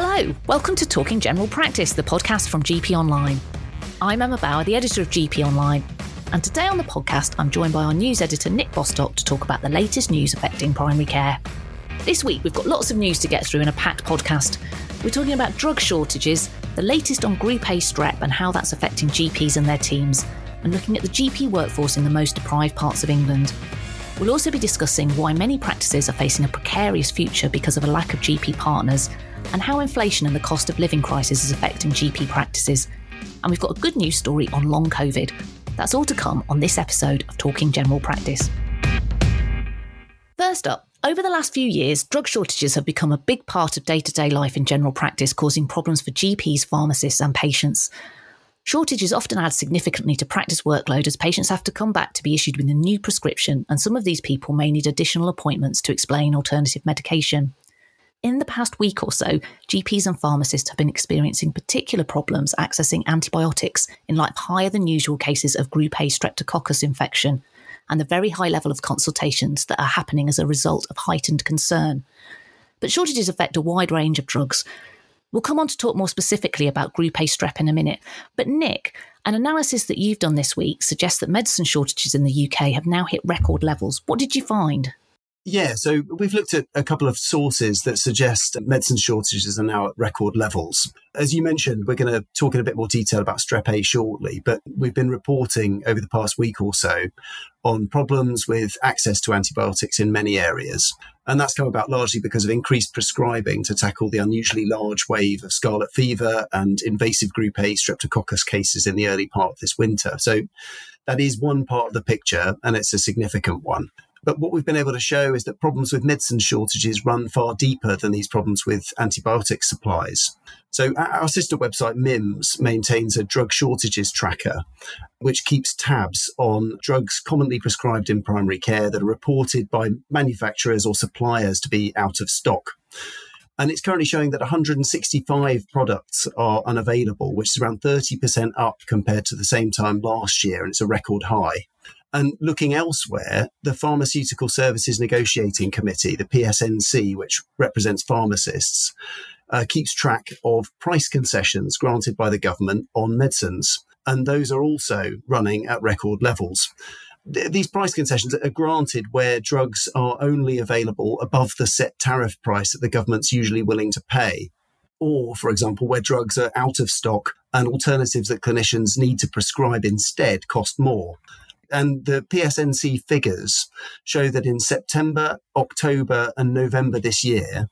Hello, welcome to Talking General Practice, the podcast from GP Online. I'm Emma Bower, the editor of GP Online, and today on the podcast, I'm joined by our news editor Nick Bostock to talk about the latest news affecting primary care. This week, we've got lots of news to get through in a packed podcast. We're talking about drug shortages, the latest on Group A strep and how that's affecting GPs and their teams, and looking at the GP workforce in the most deprived parts of England. We'll also be discussing why many practices are facing a precarious future because of a lack of GP partners, and how inflation and the cost of living crisis is affecting GP practices. And we've got a good news story on long COVID. That's all to come on this episode of Talking General Practice. First up, over the last few years, drug shortages have become a big part of day to day life in general practice, causing problems for GPs, pharmacists, and patients. Shortages often add significantly to practice workload as patients have to come back to be issued with a new prescription, and some of these people may need additional appointments to explain alternative medication. In the past week or so, GPs and pharmacists have been experiencing particular problems accessing antibiotics in light of higher than usual cases of Group A streptococcus infection and the very high level of consultations that are happening as a result of heightened concern. But shortages affect a wide range of drugs, We'll come on to talk more specifically about Group A strep in a minute. But Nick, an analysis that you've done this week suggests that medicine shortages in the UK have now hit record levels. What did you find? Yeah, so we've looked at a couple of sources that suggest medicine shortages are now at record levels. As you mentioned, we're going to talk in a bit more detail about strep A shortly, but we've been reporting over the past week or so on problems with access to antibiotics in many areas. And that's come about largely because of increased prescribing to tackle the unusually large wave of scarlet fever and invasive group A streptococcus cases in the early part of this winter. So that is one part of the picture, and it's a significant one. But what we've been able to show is that problems with medicine shortages run far deeper than these problems with antibiotic supplies. So our sister website MIMS maintains a drug shortages tracker, which keeps tabs on drugs commonly prescribed in primary care that are reported by manufacturers or suppliers to be out of stock. And it's currently showing that 165 products are unavailable, which is around 30% up compared to the same time last year. And it's a record high. And looking elsewhere, the Pharmaceutical Services Negotiating Committee, the PSNC, which represents pharmacists, uh, keeps track of price concessions granted by the government on medicines. And those are also running at record levels. Th- these price concessions are granted where drugs are only available above the set tariff price that the government's usually willing to pay or, for example, where drugs are out of stock and alternatives that clinicians need to prescribe instead cost more. And the PSNC figures show that in September, October, and November this year,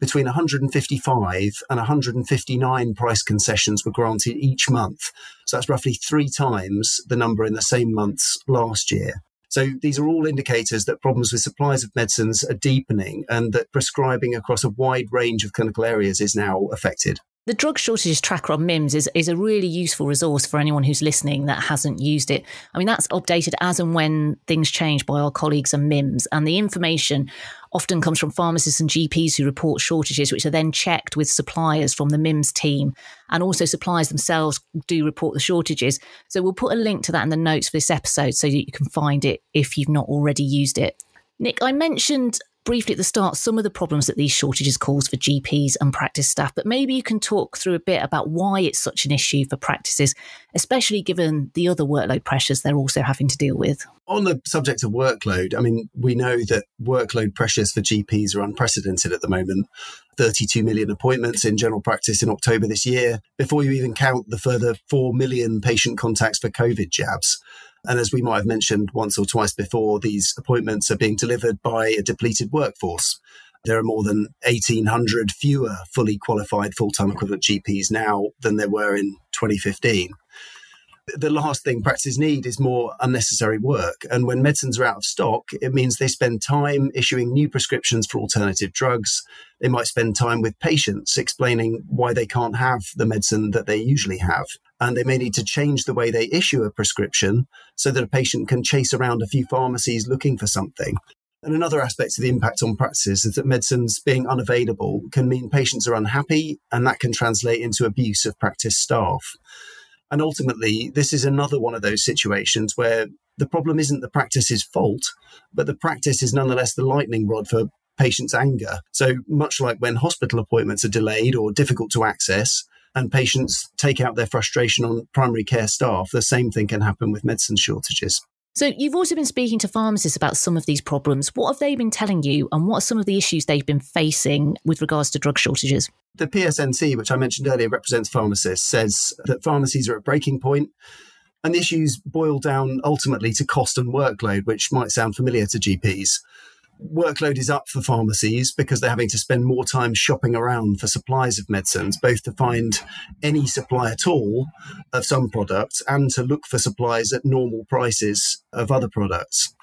between 155 and 159 price concessions were granted each month. So that's roughly three times the number in the same months last year. So these are all indicators that problems with supplies of medicines are deepening and that prescribing across a wide range of clinical areas is now affected. The drug shortages tracker on MIMS is, is a really useful resource for anyone who's listening that hasn't used it. I mean, that's updated as and when things change by our colleagues and MIMS. And the information often comes from pharmacists and GPs who report shortages, which are then checked with suppliers from the MIMS team. And also, suppliers themselves do report the shortages. So, we'll put a link to that in the notes for this episode so that you can find it if you've not already used it. Nick, I mentioned briefly at the start some of the problems that these shortages cause for GPs and practice staff, but maybe you can talk through a bit about why it's such an issue for practices, especially given the other workload pressures they're also having to deal with. On the subject of workload, I mean, we know that workload pressures for GPs are unprecedented at the moment. 32 million appointments in general practice in October this year, before you even count the further 4 million patient contacts for COVID jabs. And as we might have mentioned once or twice before, these appointments are being delivered by a depleted workforce. There are more than 1,800 fewer fully qualified full time equivalent GPs now than there were in 2015 the last thing practices need is more unnecessary work. And when medicines are out of stock, it means they spend time issuing new prescriptions for alternative drugs. They might spend time with patients explaining why they can't have the medicine that they usually have. And they may need to change the way they issue a prescription so that a patient can chase around a few pharmacies looking for something. And another aspect of the impact on practices is that medicines being unavailable can mean patients are unhappy, and that can translate into abuse of practice staff. And ultimately, this is another one of those situations where the problem isn't the practice's fault, but the practice is nonetheless the lightning rod for patients' anger. So, much like when hospital appointments are delayed or difficult to access, and patients take out their frustration on primary care staff, the same thing can happen with medicine shortages. So, you've also been speaking to pharmacists about some of these problems. What have they been telling you, and what are some of the issues they've been facing with regards to drug shortages? The PSNC, which I mentioned earlier, represents pharmacists, says that pharmacies are at breaking point, and the issues boil down ultimately to cost and workload, which might sound familiar to GPs workload is up for pharmacies because they're having to spend more time shopping around for supplies of medicines, both to find any supply at all of some products and to look for supplies at normal prices of other products.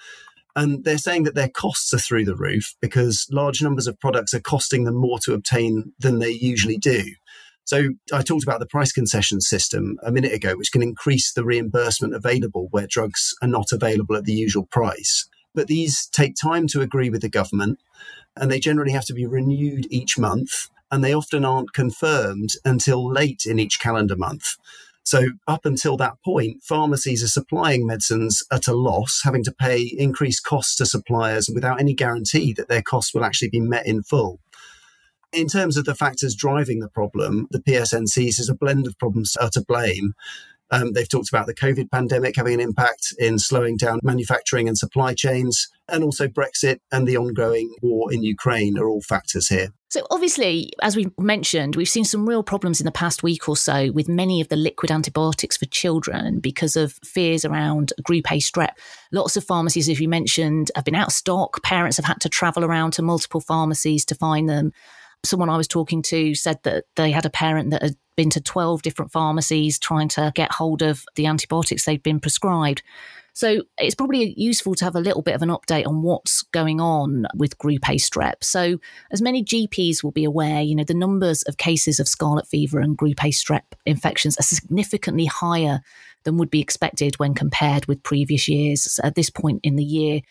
And they're saying that their costs are through the roof because large numbers of products are costing them more to obtain than they usually do. So I talked about the price concession system a minute ago, which can increase the reimbursement available where drugs are not available at the usual price. But these take time to agree with the government and they generally have to be renewed each month. And they often aren't confirmed until late in each calendar month. So, up until that point, pharmacies are supplying medicines at a loss, having to pay increased costs to suppliers without any guarantee that their costs will actually be met in full. In terms of the factors driving the problem, the PSNC says a blend of problems are to blame. Um, they've talked about the COVID pandemic having an impact in slowing down manufacturing and supply chains, and also Brexit and the ongoing war in Ukraine are all factors here. So, obviously, as we mentioned, we've seen some real problems in the past week or so with many of the liquid antibiotics for children because of fears around group A strep. Lots of pharmacies, as you mentioned, have been out of stock. Parents have had to travel around to multiple pharmacies to find them someone I was talking to said that they had a parent that had been to 12 different pharmacies trying to get hold of the antibiotics they'd been prescribed. So it's probably useful to have a little bit of an update on what's going on with group A strep. So as many GPs will be aware, you know, the numbers of cases of scarlet fever and group A strep infections are significantly higher than would be expected when compared with previous years at this point in the year.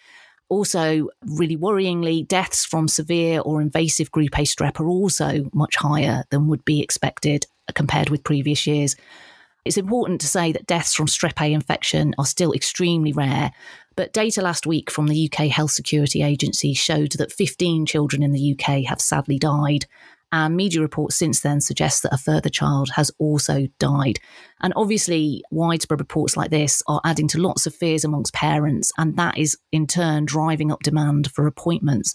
Also, really worryingly, deaths from severe or invasive group A strep are also much higher than would be expected compared with previous years. It's important to say that deaths from strep A infection are still extremely rare, but data last week from the UK Health Security Agency showed that 15 children in the UK have sadly died, and media reports since then suggest that a further child has also died. And obviously, widespread reports like this are adding to lots of fears amongst parents, and that is in turn driving up demand for appointments.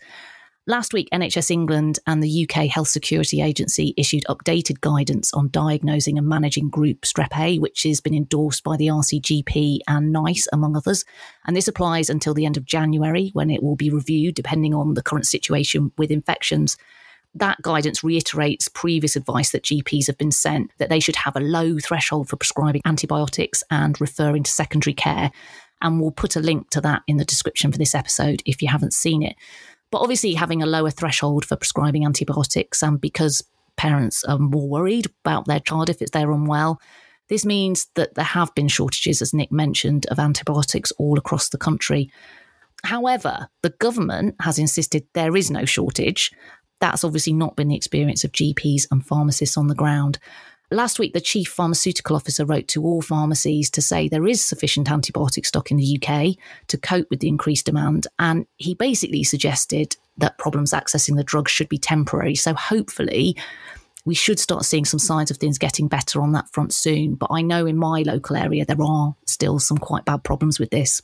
Last week, NHS England and the UK Health Security Agency issued updated guidance on diagnosing and managing group strep A, which has been endorsed by the RCGP and NICE, among others. And this applies until the end of January, when it will be reviewed depending on the current situation with infections that guidance reiterates previous advice that GPs have been sent that they should have a low threshold for prescribing antibiotics and referring to secondary care. And we'll put a link to that in the description for this episode if you haven't seen it. But obviously, having a lower threshold for prescribing antibiotics, and because parents are more worried about their child if it's they're unwell, this means that there have been shortages, as Nick mentioned, of antibiotics all across the country. However, the government has insisted there is no shortage that's obviously not been the experience of GPs and pharmacists on the ground. Last week, the chief pharmaceutical officer wrote to all pharmacies to say there is sufficient antibiotic stock in the UK to cope with the increased demand. And he basically suggested that problems accessing the drugs should be temporary. So hopefully, we should start seeing some signs of things getting better on that front soon. But I know in my local area, there are still some quite bad problems with this.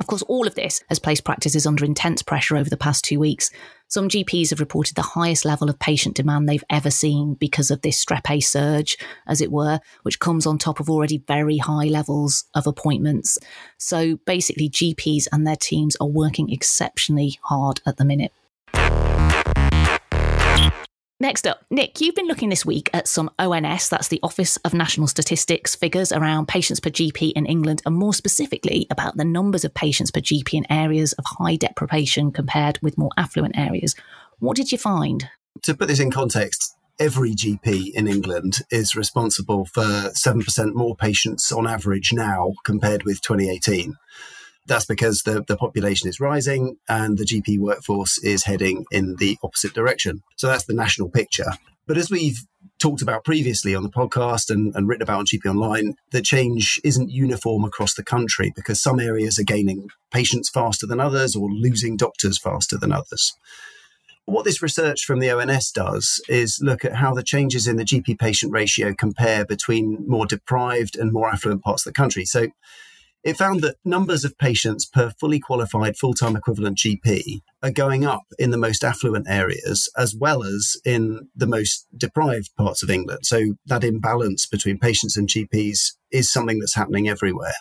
Of course, all of this has placed practices under intense pressure over the past two weeks. Some GPs have reported the highest level of patient demand they've ever seen because of this strep A surge, as it were, which comes on top of already very high levels of appointments. So basically, GPs and their teams are working exceptionally hard at the minute. Next up, Nick, you've been looking this week at some ONS, that's the Office of National Statistics, figures around patients per GP in England, and more specifically about the numbers of patients per GP in areas of high deprivation compared with more affluent areas. What did you find? To put this in context, every GP in England is responsible for 7% more patients on average now compared with 2018. That's because the, the population is rising and the GP workforce is heading in the opposite direction. So that's the national picture. But as we've talked about previously on the podcast and, and written about on GP Online, the change isn't uniform across the country because some areas are gaining patients faster than others or losing doctors faster than others. What this research from the ONS does is look at how the changes in the GP patient ratio compare between more deprived and more affluent parts of the country. So it found that numbers of patients per fully qualified full time equivalent GP are going up in the most affluent areas as well as in the most deprived parts of England. So that imbalance between patients and GPs is something that's happening everywhere.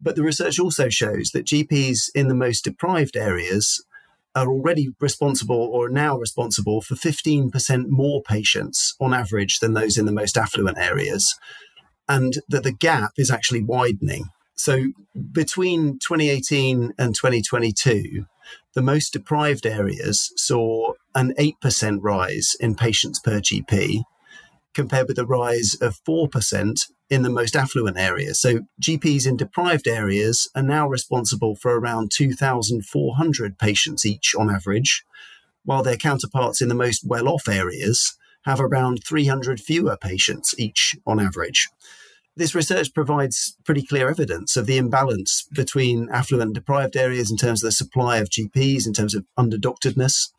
But the research also shows that GPs in the most deprived areas are already responsible or now responsible for 15% more patients on average than those in the most affluent areas. And that the gap is actually widening. So between 2018 and 2022, the most deprived areas saw an 8% rise in patients per GP, compared with a rise of 4% in the most affluent areas. So GPs in deprived areas are now responsible for around 2,400 patients each on average, while their counterparts in the most well off areas have around 300 fewer patients each on average. This research provides pretty clear evidence of the imbalance between affluent and deprived areas in terms of the supply of GPs, in terms of underdoctoredness.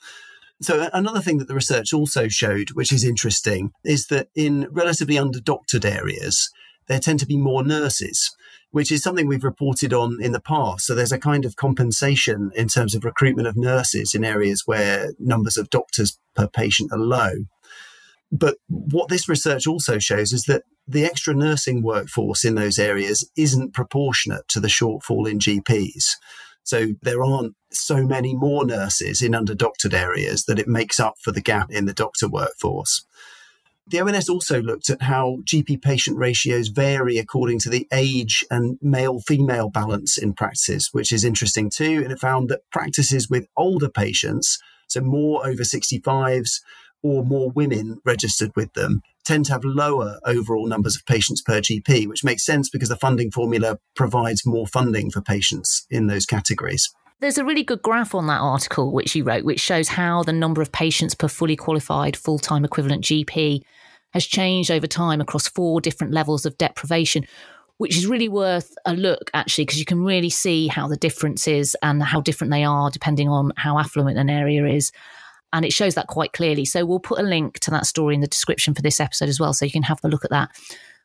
So, another thing that the research also showed, which is interesting, is that in relatively underdoctored areas, there tend to be more nurses, which is something we've reported on in the past. So, there's a kind of compensation in terms of recruitment of nurses in areas where numbers of doctors per patient are low. But what this research also shows is that the extra nursing workforce in those areas isn't proportionate to the shortfall in GPs. So there aren't so many more nurses in underdoctored areas that it makes up for the gap in the doctor workforce. The ONS also looked at how GP patient ratios vary according to the age and male female balance in practices, which is interesting too. And it found that practices with older patients, so more over 65s, or more women registered with them tend to have lower overall numbers of patients per GP, which makes sense because the funding formula provides more funding for patients in those categories. There's a really good graph on that article which you wrote, which shows how the number of patients per fully qualified full time equivalent GP has changed over time across four different levels of deprivation, which is really worth a look actually, because you can really see how the differences and how different they are depending on how affluent an area is. And it shows that quite clearly. So we'll put a link to that story in the description for this episode as well. So you can have a look at that.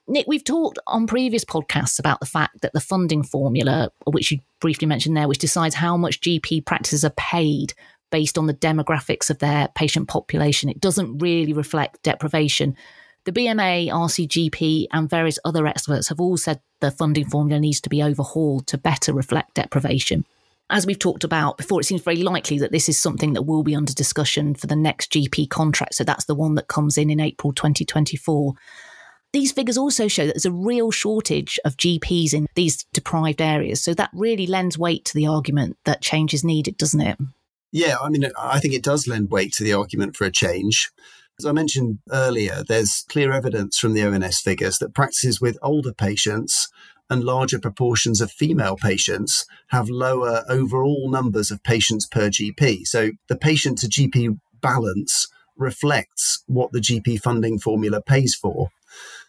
Nick, we've talked on previous podcasts about the fact that the funding formula, which you briefly mentioned there, which decides how much GP practices are paid based on the demographics of their patient population, it doesn't really reflect deprivation. The BMA, RCGP, and various other experts have all said the funding formula needs to be overhauled to better reflect deprivation as we've talked about before, it seems very likely that this is something that will be under discussion for the next GP contract. So that's the one that comes in in April 2024. These figures also show that there's a real shortage of GPs in these deprived areas. So that really lends weight to the argument that change is needed, doesn't it? Yeah, I mean, I think it does lend weight to the argument for a change. As I mentioned earlier, there's clear evidence from the ONS figures that practices with older patients and larger proportions of female patients have lower overall numbers of patients per GP. So the patient to GP balance reflects what the GP funding formula pays for.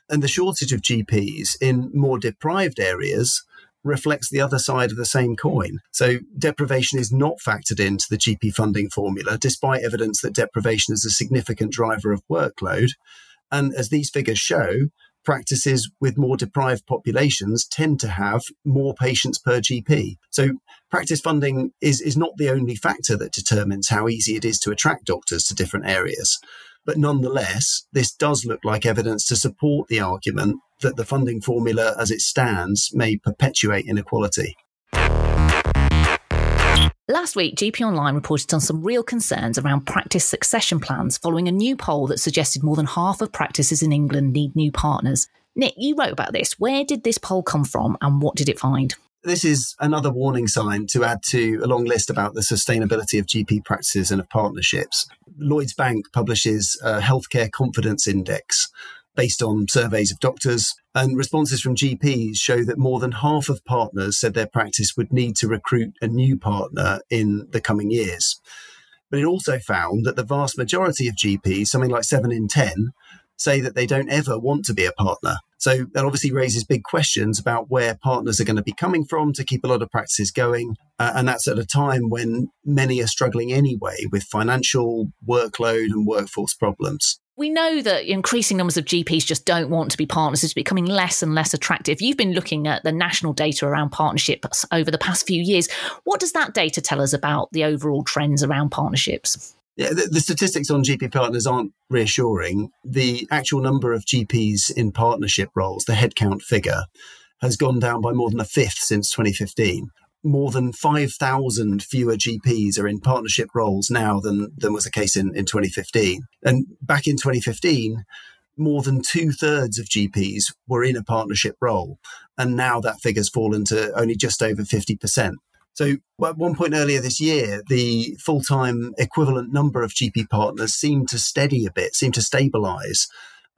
And the shortage of GPs in more deprived areas reflects the other side of the same coin. So deprivation is not factored into the GP funding formula, despite evidence that deprivation is a significant driver of workload. And as these figures show, practices with more deprived populations tend to have more patients per GP. So practice funding is, is not the only factor that determines how easy it is to attract doctors to different areas. But nonetheless, this does look like evidence to support the argument that the funding formula as it stands may perpetuate inequality. Last week, GP Online reported on some real concerns around practice succession plans following a new poll that suggested more than half of practices in England need new partners. Nick, you wrote about this. Where did this poll come from and what did it find? This is another warning sign to add to a long list about the sustainability of GP practices and of partnerships. Lloyds Bank publishes a healthcare confidence index based on surveys of doctors. And responses from GPs show that more than half of partners said their practice would need to recruit a new partner in the coming years. But it also found that the vast majority of GPs, something like seven in 10, say that they don't ever want to be a partner. So that obviously raises big questions about where partners are going to be coming from to keep a lot of practices going. Uh, and that's at a time when many are struggling anyway with financial workload and workforce problems. We know that increasing numbers of GPs just don't want to be partners. It's becoming less and less attractive. You've been looking at the national data around partnerships over the past few years. What does that data tell us about the overall trends around partnerships? Yeah, the, the, statistics on GP partners aren't reassuring. The actual number of GPs in partnership roles, the headcount figure, has gone down by more than a fifth since 2015. More than 5,000 fewer GPs are in partnership roles now than, than was the case in, in 2015. And back in 2015, more than two thirds of GPs were in a partnership role. And now that figure's fallen to only just over 50%. So at one point earlier this year, the full time equivalent number of GP partners seemed to steady a bit, seemed to stabilize.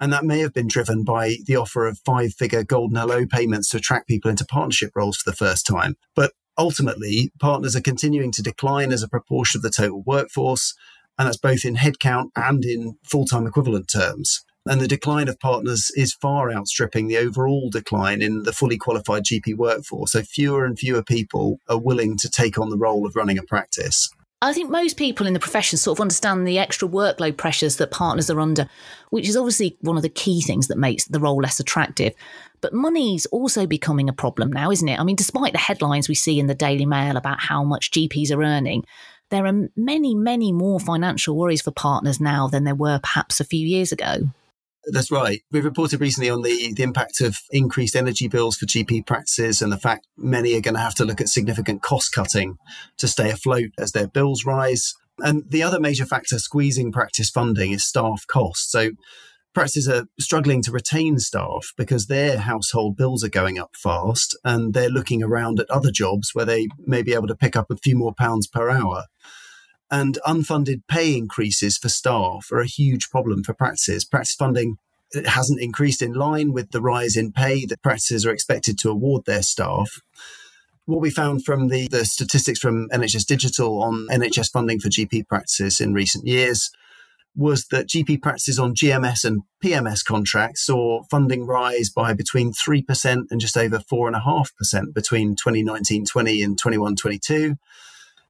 And that may have been driven by the offer of five figure golden hello payments to attract people into partnership roles for the first time. But ultimately, partners are continuing to decline as a proportion of the total workforce. And that's both in headcount and in full time equivalent terms. And the decline of partners is far outstripping the overall decline in the fully qualified GP workforce. So fewer and fewer people are willing to take on the role of running a practice. I think most people in the profession sort of understand the extra workload pressures that partners are under, which is obviously one of the key things that makes the role less attractive. But money's also becoming a problem now, isn't it? I mean, despite the headlines we see in the Daily Mail about how much GPs are earning, there are many, many more financial worries for partners now than there were perhaps a few years ago. That's right. We've reported recently on the, the impact of increased energy bills for GP practices and the fact many are going to have to look at significant cost cutting to stay afloat as their bills rise. And the other major factor squeezing practice funding is staff costs. So practices are struggling to retain staff because their household bills are going up fast and they're looking around at other jobs where they may be able to pick up a few more pounds per hour. And unfunded pay increases for staff are a huge problem for practices. Practice funding hasn't increased in line with the rise in pay that practices are expected to award their staff. What we found from the, the statistics from NHS Digital on NHS funding for GP practices in recent years was that GP practices on GMS and PMS contracts saw funding rise by between 3% and just over 4.5% between 2019 20 and 21 22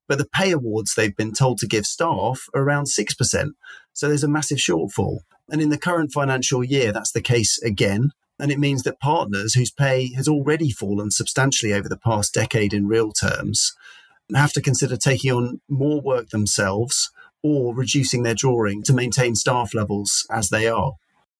but the pay awards they've been told to give staff are around 6%. So there's a massive shortfall. And in the current financial year, that's the case again. And it means that partners whose pay has already fallen substantially over the past decade in real terms have to consider taking on more work themselves or reducing their drawing to maintain staff levels as they are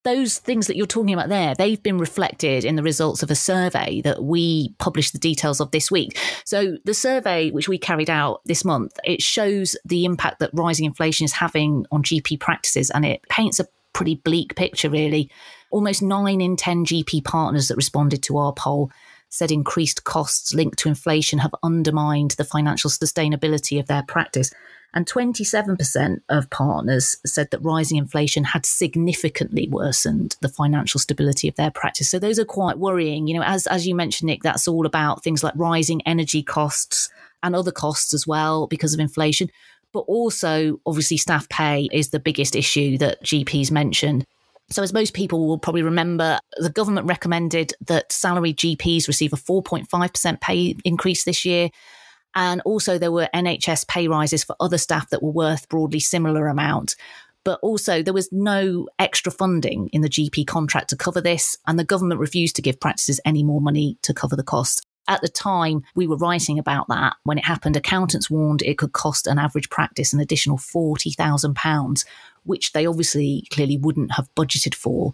those things that you're talking about there, they've been reflected in the results of a survey that we published the details of this week. So the survey, which we carried out this month, it shows the impact that rising inflation is having on GP practices and it paints a pretty bleak picture, really. Almost nine in 10 GP partners that responded to our poll said increased costs linked to inflation have undermined the financial sustainability of their practice. And 27% of partners said that rising inflation had significantly worsened the financial stability of their practice. So those are quite worrying. You know, as, as you mentioned, Nick, that's all about things like rising energy costs and other costs as well because of inflation. But also, obviously, staff pay is the biggest issue that GPs mentioned. So, as most people will probably remember, the government recommended that salaried GPs receive a 4.5% pay increase this year. And also, there were NHS pay rises for other staff that were worth broadly similar amount. But also, there was no extra funding in the GP contract to cover this, and the government refused to give practices any more money to cover the costs. At the time we were writing about that, when it happened, accountants warned it could cost an average practice an additional £40,000, which they obviously clearly wouldn't have budgeted for.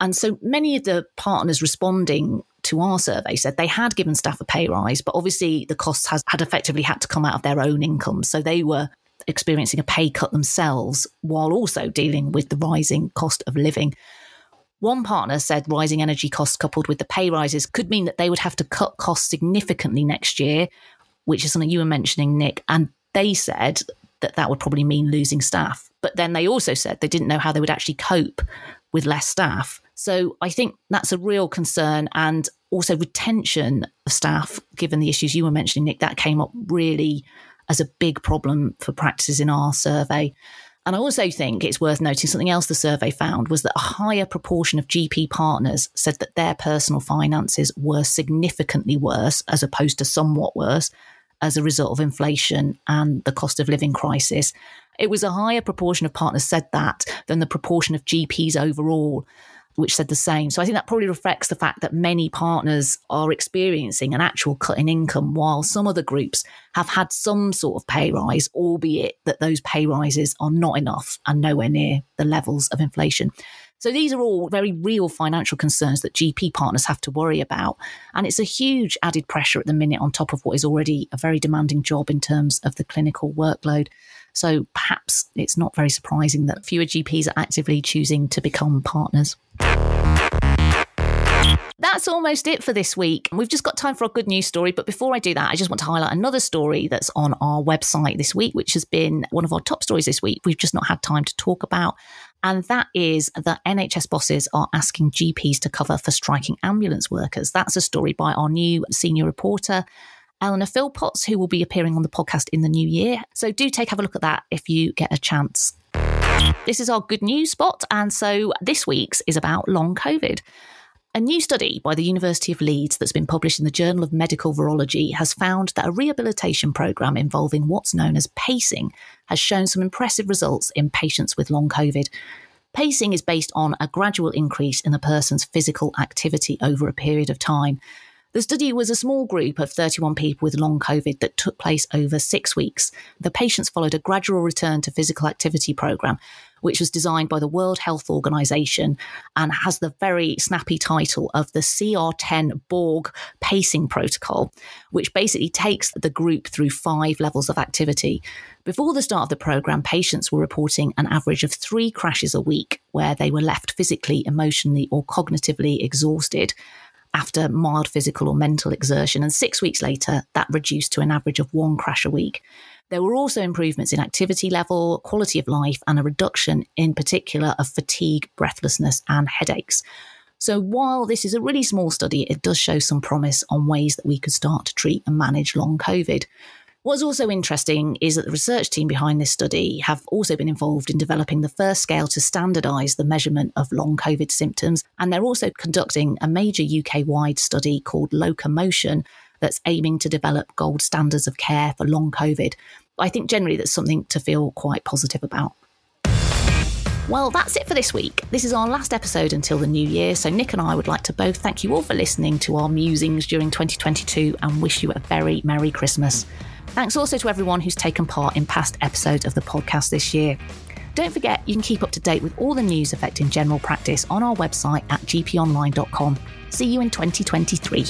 And so many of the partners responding to our survey said they had given staff a pay rise, but obviously the costs has, had effectively had to come out of their own income. So they were experiencing a pay cut themselves while also dealing with the rising cost of living. One partner said rising energy costs coupled with the pay rises could mean that they would have to cut costs significantly next year, which is something you were mentioning, Nick. And they said that that would probably mean losing staff. But then they also said they didn't know how they would actually cope with less staff. So I think that's a real concern. And also retention of staff, given the issues you were mentioning, Nick, that came up really as a big problem for practices in our survey. And I also think it's worth noting something else the survey found was that a higher proportion of GP partners said that their personal finances were significantly worse, as opposed to somewhat worse, as a result of inflation and the cost of living crisis. It was a higher proportion of partners said that than the proportion of GPs overall which said the same. So I think that probably reflects the fact that many partners are experiencing an actual cut in income, while some other groups have had some sort of pay rise, albeit that those pay rises are not enough and nowhere near the levels of inflation. So these are all very real financial concerns that GP partners have to worry about. And it's a huge added pressure at the minute on top of what is already a very demanding job in terms of the clinical workload. So perhaps it's not very surprising that fewer GPs are actively choosing to become partners. That's almost it for this week. We've just got time for a good news story. But before I do that, I just want to highlight another story that's on our website this week, which has been one of our top stories this week. We've just not had time to talk about. And that is that NHS bosses are asking GPs to cover for striking ambulance workers. That's a story by our new senior reporter, Eleanor Philpotts, who will be appearing on the podcast in the new year. So do take have a look at that if you get a chance. This is our good news spot. And so this week's is about long COVID. A new study by the University of Leeds that's been published in the Journal of Medical Virology has found that a rehabilitation programme involving what's known as pacing has shown some impressive results in patients with long COVID. Pacing is based on a gradual increase in the person's physical activity over a period of time. The study was a small group of 31 people with long COVID that took place over six weeks. The patients followed a gradual return to physical activity program, which was designed by the World Health Organization and has the very snappy title of the CR10 Borg pacing protocol, which basically takes the group through five levels of activity. Before the start of the program, patients were reporting an average of three crashes a week where they were left physically, emotionally, or cognitively exhausted after mild physical or mental exertion. And six weeks later, that reduced to an average of one crash a week. There were also improvements in activity level, quality of life, and a reduction in particular of fatigue, breathlessness, and headaches. So, while this is a really small study, it does show some promise on ways that we could start to treat and manage long COVID. What's also interesting is that the research team behind this study have also been involved in developing the first scale to standardise the measurement of long COVID symptoms. And they're also conducting a major UK wide study called Locomotion that's aiming to develop gold standards of care for long COVID. I think generally that's something to feel quite positive about. Well, that's it for this week. This is our last episode until the new year, so Nick and I would like to both thank you all for listening to our musings during 2022 and wish you a very Merry Christmas. Thanks also to everyone who's taken part in past episodes of the podcast this year. Don't forget, you can keep up to date with all the news affecting general practice on our website at gponline.com. See you in 2023.